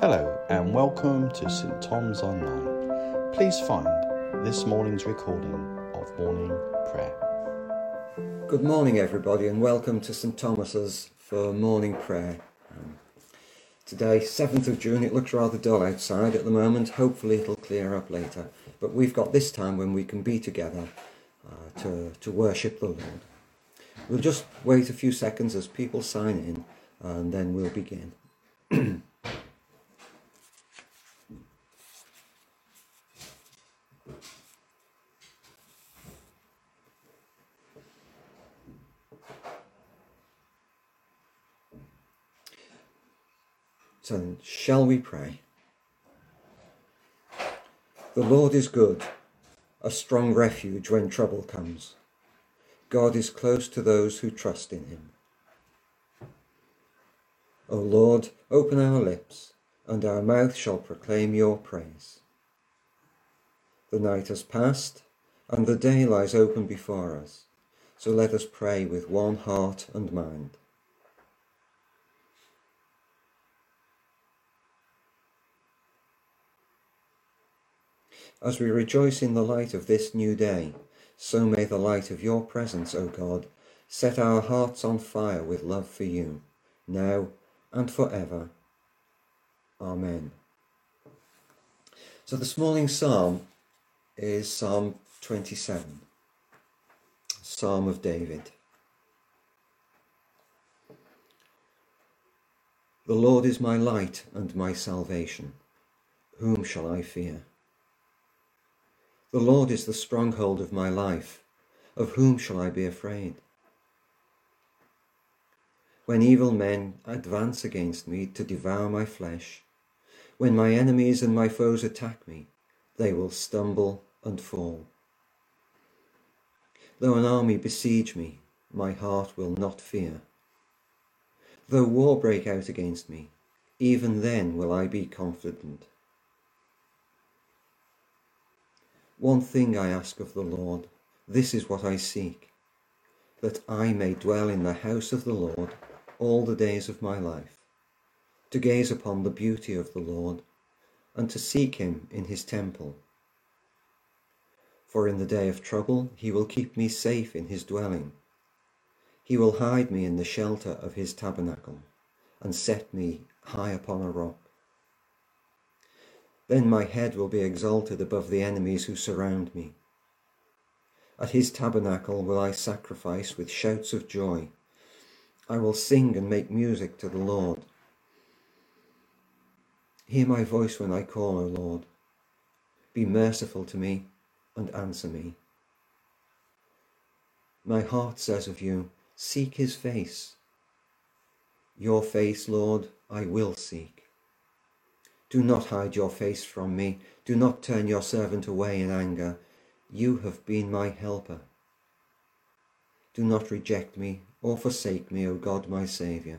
Hello and welcome to St Thomas Online. Please find this morning's recording of morning prayer. Good morning, everybody, and welcome to St Thomas's for morning prayer. Um, today, 7th of June, it looks rather dull outside at the moment. Hopefully, it'll clear up later. But we've got this time when we can be together uh, to, to worship the Lord. We'll just wait a few seconds as people sign in, and then we'll begin. So, shall we pray? The Lord is good, a strong refuge when trouble comes. God is close to those who trust in him. O Lord, open our lips, and our mouth shall proclaim your praise. The night has passed, and the day lies open before us, so let us pray with one heart and mind. As we rejoice in the light of this new day, so may the light of your presence, O God, set our hearts on fire with love for you, now and forever. Amen. So this morning's psalm is Psalm 27, Psalm of David. The Lord is my light and my salvation. Whom shall I fear? The Lord is the stronghold of my life. Of whom shall I be afraid? When evil men advance against me to devour my flesh, when my enemies and my foes attack me, they will stumble and fall. Though an army besiege me, my heart will not fear. Though war break out against me, even then will I be confident. One thing I ask of the Lord, this is what I seek, that I may dwell in the house of the Lord all the days of my life, to gaze upon the beauty of the Lord, and to seek him in his temple. For in the day of trouble he will keep me safe in his dwelling. He will hide me in the shelter of his tabernacle, and set me high upon a rock. Then my head will be exalted above the enemies who surround me. At his tabernacle will I sacrifice with shouts of joy. I will sing and make music to the Lord. Hear my voice when I call, O Lord. Be merciful to me and answer me. My heart says of you, Seek his face. Your face, Lord, I will seek. Do not hide your face from me. Do not turn your servant away in anger. You have been my helper. Do not reject me or forsake me, O God, my Saviour.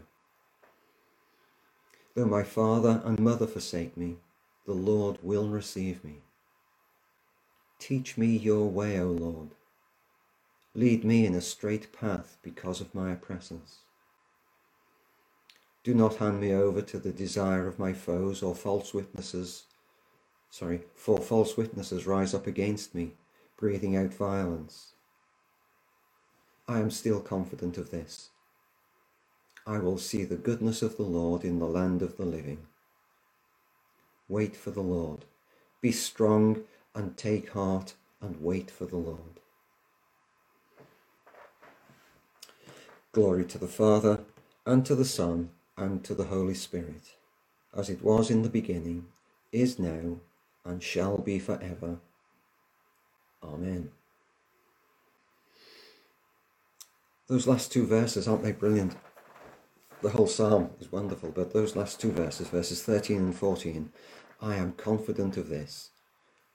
Though my father and mother forsake me, the Lord will receive me. Teach me your way, O Lord. Lead me in a straight path because of my oppressors. Do not hand me over to the desire of my foes or false witnesses. Sorry, for false witnesses rise up against me, breathing out violence. I am still confident of this. I will see the goodness of the Lord in the land of the living. Wait for the Lord. Be strong and take heart and wait for the Lord. Glory to the Father, and to the Son, and to the Holy Spirit, as it was in the beginning, is now, and shall be forever. Amen. Those last two verses, aren't they brilliant? The whole psalm is wonderful, but those last two verses, verses 13 and 14, I am confident of this.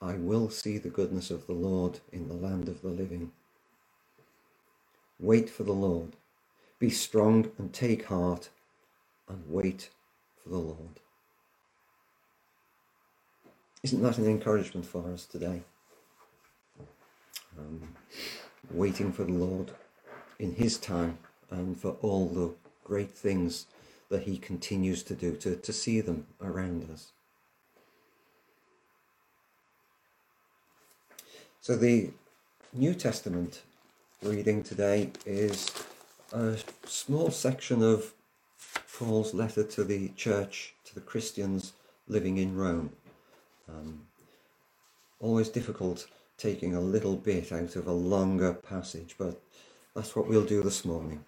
I will see the goodness of the Lord in the land of the living. Wait for the Lord. Be strong and take heart and wait for the Lord. Isn't that an encouragement for us today? Um, waiting for the Lord in His time and for all the great things that he continues to do, to, to see them around us. So the New Testament reading today is a small section of Paul's letter to the church, to the Christians living in Rome. Um, always difficult taking a little bit out of a longer passage, but that's what we'll do this morning.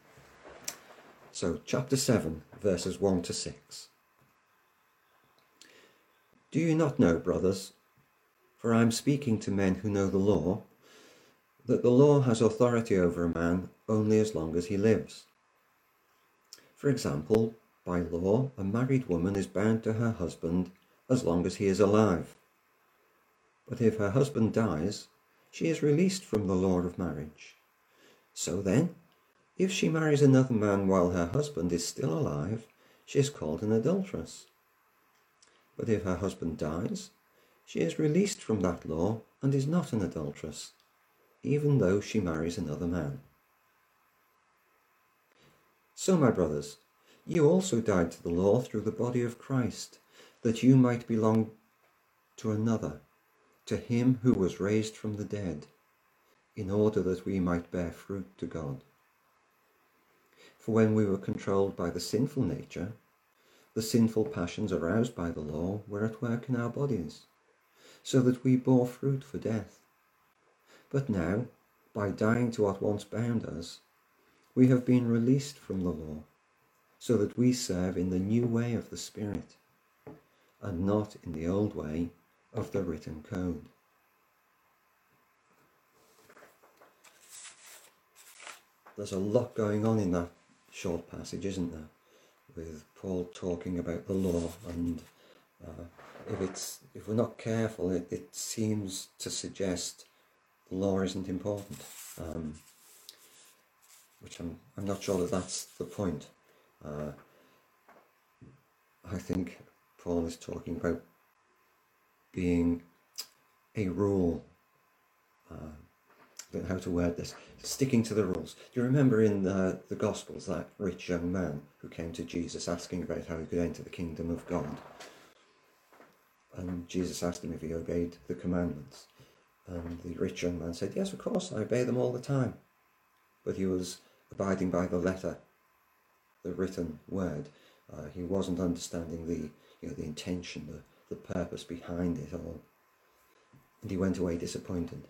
So, chapter 7, verses 1 to 6. Do you not know, brothers, for I am speaking to men who know the law, that the law has authority over a man only as long as he lives? For example, by law, a married woman is bound to her husband as long as he is alive. But if her husband dies, she is released from the law of marriage. So then, if she marries another man while her husband is still alive, she is called an adulteress. But if her husband dies, she is released from that law and is not an adulteress, even though she marries another man. So, my brothers, you also died to the law through the body of Christ, that you might belong to another to him who was raised from the dead, in order that we might bear fruit to God. For when we were controlled by the sinful nature, the sinful passions aroused by the law were at work in our bodies, so that we bore fruit for death. But now, by dying to what once bound us, we have been released from the law, so that we serve in the new way of the Spirit, and not in the old way of the written code. There's a lot going on in that short passage, isn't there? With Paul talking about the law, and uh, if it's if we're not careful, it, it seems to suggest the law isn't important. Um, which I'm I'm not sure that that's the point. Uh, I think Paul is talking about being a rule. Uh, I don't know how to word this. Sticking to the rules. Do you remember in the, the Gospels that rich young man who came to Jesus asking about how he could enter the kingdom of God? And Jesus asked him if he obeyed the commandments. And the rich young man said, Yes, of course, I obey them all the time. But he was abiding by the letter, the written word. Uh, he wasn't understanding the, you know, the intention, the, the purpose behind it all. And he went away disappointed.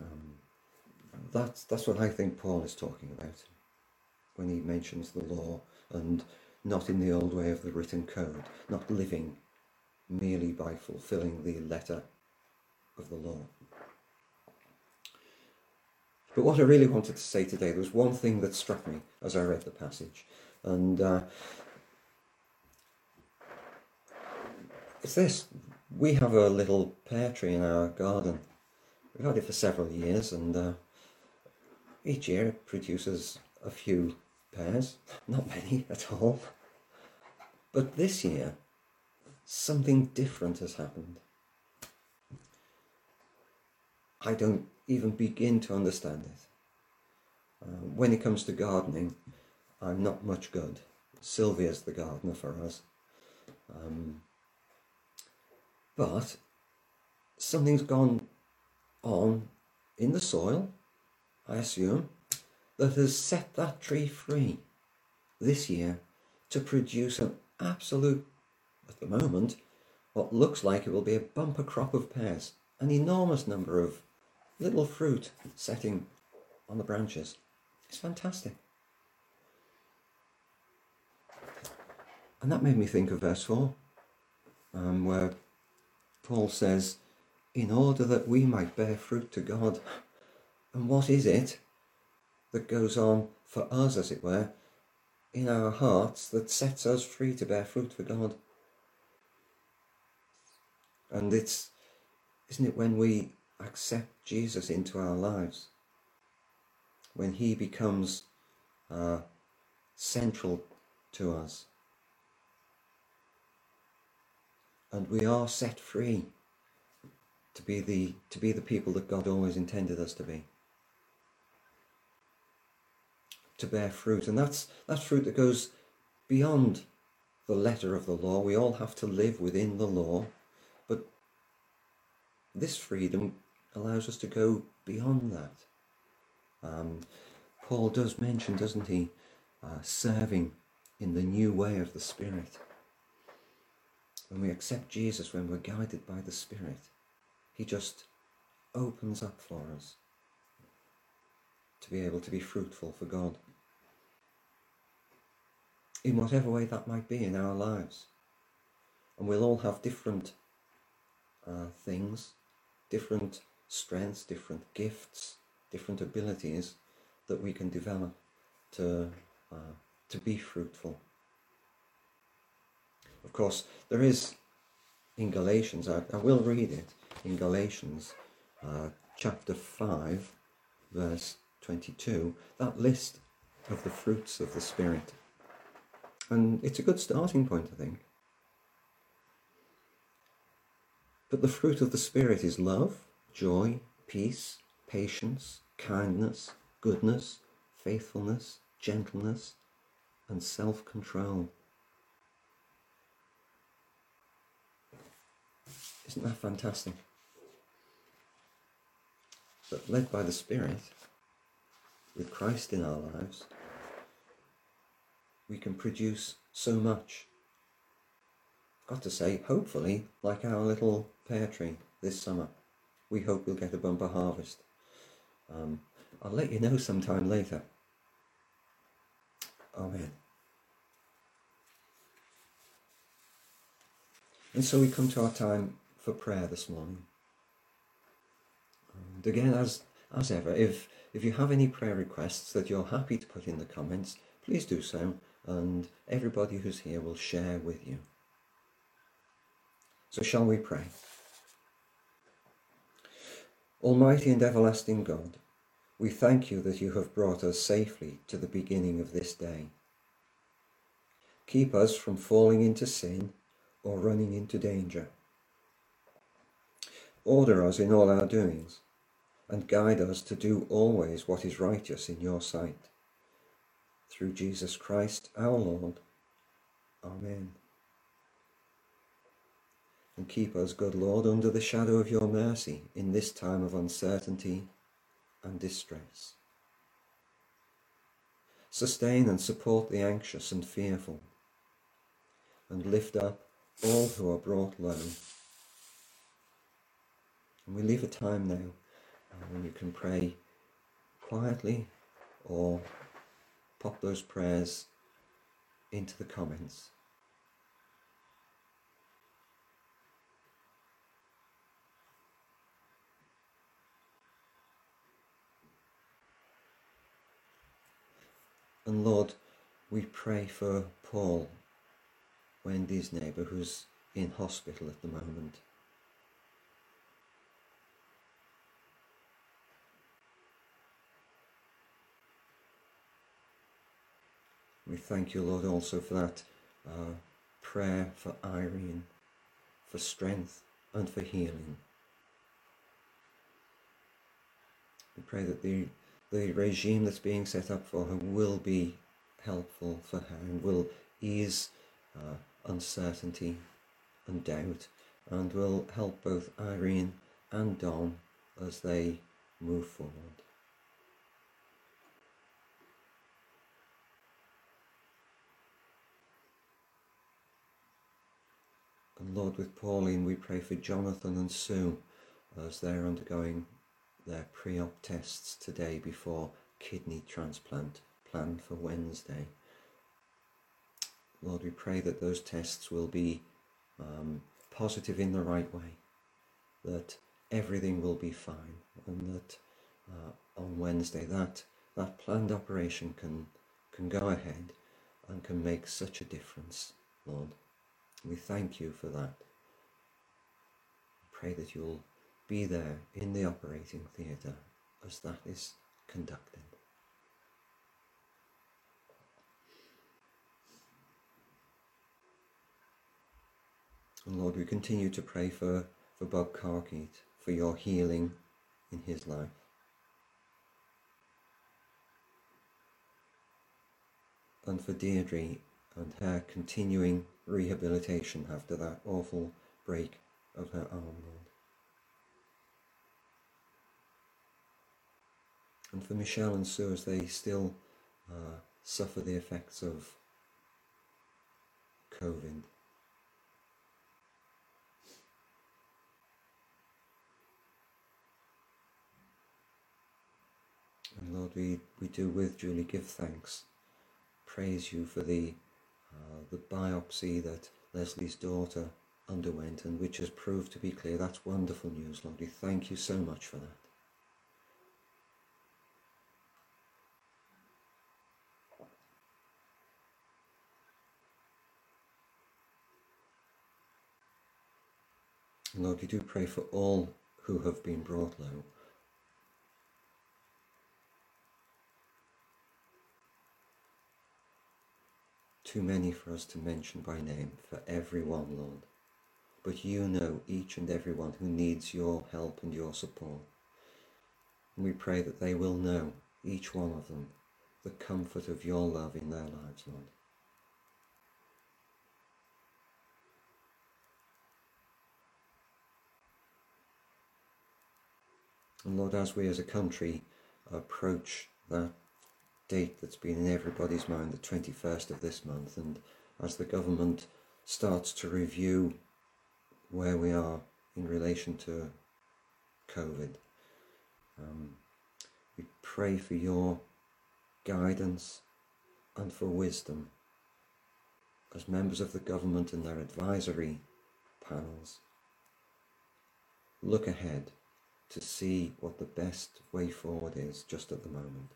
Um, that's, that's what I think Paul is talking about when he mentions the law and not in the old way of the written code, not living merely by fulfilling the letter of the law. But what I really wanted to say today, there was one thing that struck me as I read the passage, and uh, it's this. We have a little pear tree in our garden. We've had it for several years, and uh, each year it produces a few pears, not many at all. But this year, something different has happened. I don't even begin to understand it. Uh, when it comes to gardening, I'm not much good. Sylvia's the gardener for us. Um, but something's gone on in the soil, I assume, that has set that tree free this year to produce an absolute, at the moment, what looks like it will be a bumper crop of pears, an enormous number of little fruit setting on the branches. It's fantastic. And that made me think of verse 4, um, where Paul says, in order that we might bear fruit to God. And what is it that goes on for us, as it were, in our hearts that sets us free to bear fruit for God? And it's, isn't it when we accept Jesus into our lives? When he becomes uh, central to us? and we are set free to be the to be the people that God always intended us to be. to bear fruit. And that's, that's fruit that goes beyond the letter of the law. We all have to live within the law. But this freedom allows us to go beyond that. Um, Paul does mention, doesn't he, uh, serving in the new way of the Spirit. When we accept Jesus, when we're guided by the Spirit, he just opens up for us to be able to be fruitful for God. In whatever way that might be in our lives. And we'll all have different uh, things, different strengths, different gifts, different abilities that we can develop to, uh, to be fruitful. Of course, there is in Galatians, I, I will read it in Galatians uh, chapter 5, verse 22, that list of the fruits of the Spirit. And it's a good starting point, I think. But the fruit of the Spirit is love, joy, peace, patience, kindness, goodness, faithfulness, gentleness, and self control. Isn't that fantastic? But led by the Spirit, with Christ in our lives, we can produce so much. Got to say, hopefully, like our little pear tree this summer, we hope we'll get a bumper harvest. Um, I'll let you know sometime later. Amen. And so we come to our time for prayer this morning. And again, as as ever, if if you have any prayer requests that you're happy to put in the comments, please do so, and everybody who's here will share with you. So shall we pray? Almighty and everlasting God, we thank you that you have brought us safely to the beginning of this day. Keep us from falling into sin or running into danger. Order us in all our doings, and guide us to do always what is righteous in your sight. Through Jesus Christ our Lord. Amen. And keep us, good Lord, under the shadow of your mercy in this time of uncertainty and distress. Sustain and support the anxious and fearful, and lift up all who are brought low. And we leave a time now uh, when you can pray quietly or pop those prayers into the comments. And Lord, we pray for Paul, Wendy's neighbour, who's in hospital at the moment. We thank you, Lord, also for that uh, prayer for Irene, for strength and for healing. We pray that the, the regime that's being set up for her will be helpful for her and will ease uh, uncertainty and doubt and will help both Irene and Don as they move forward. And Lord, with Pauline, we pray for Jonathan and Sue as they're undergoing their pre op tests today before kidney transplant planned for Wednesday. Lord, we pray that those tests will be um, positive in the right way, that everything will be fine, and that uh, on Wednesday that that planned operation can can go ahead and can make such a difference, Lord. We thank you for that. Pray that you'll be there in the operating theatre as that is conducted. And Lord, we continue to pray for, for Bob Carkeet, for your healing in his life. and for Deirdre and her continuing rehabilitation after that awful break of her arm, Lord. And for Michelle and Sue as they still uh, suffer the effects of COVID. And Lord, we, we do with Julie give thanks, praise you for the, uh, the biopsy that Leslie's daughter underwent and which has proved to be clear. That's wonderful news, Lord. We thank you so much for that. Lord, we do pray for all who have been brought low. Too many for us to mention by name for everyone, Lord. But you know each and every one who needs your help and your support. And we pray that they will know, each one of them, the comfort of your love in their lives, Lord. And Lord, as we as a country approach that date that's been in everybody's mind, the 21st of this month, and as the government starts to review where we are in relation to COVID, um, we pray for your guidance and for wisdom as members of the government and their advisory panels. Look ahead to see what the best way forward is just at the moment.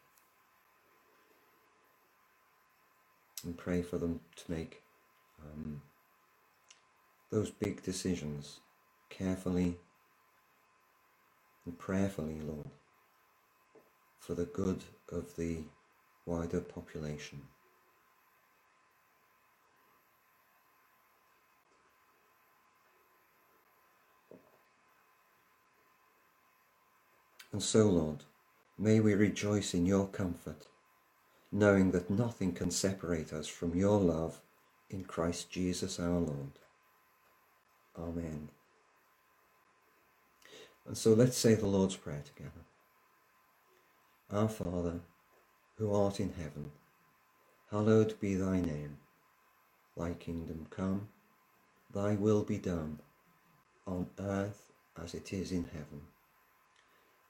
And pray for them to make um, those big decisions carefully and prayerfully, Lord, for the good of the wider population. And so, Lord, may we rejoice in your comfort, knowing that nothing can separate us from your love in Christ Jesus our Lord. Amen. And so let's say the Lord's Prayer together. Our Father, who art in heaven, hallowed be thy name. Thy kingdom come, thy will be done, on earth as it is in heaven.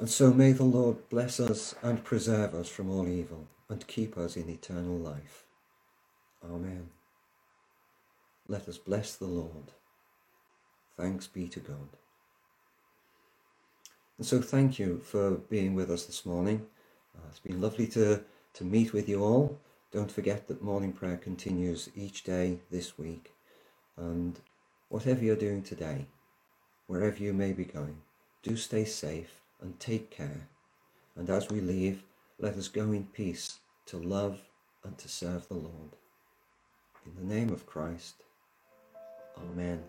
And so may the Lord bless us and preserve us from all evil and keep us in eternal life. Amen. Let us bless the Lord. Thanks be to God. And so thank you for being with us this morning. Uh, it's been lovely to, to meet with you all. Don't forget that morning prayer continues each day this week. And whatever you're doing today, wherever you may be going, do stay safe and take care. And as we leave, let us go in peace to love and to serve the Lord. In the name of Christ, Amen.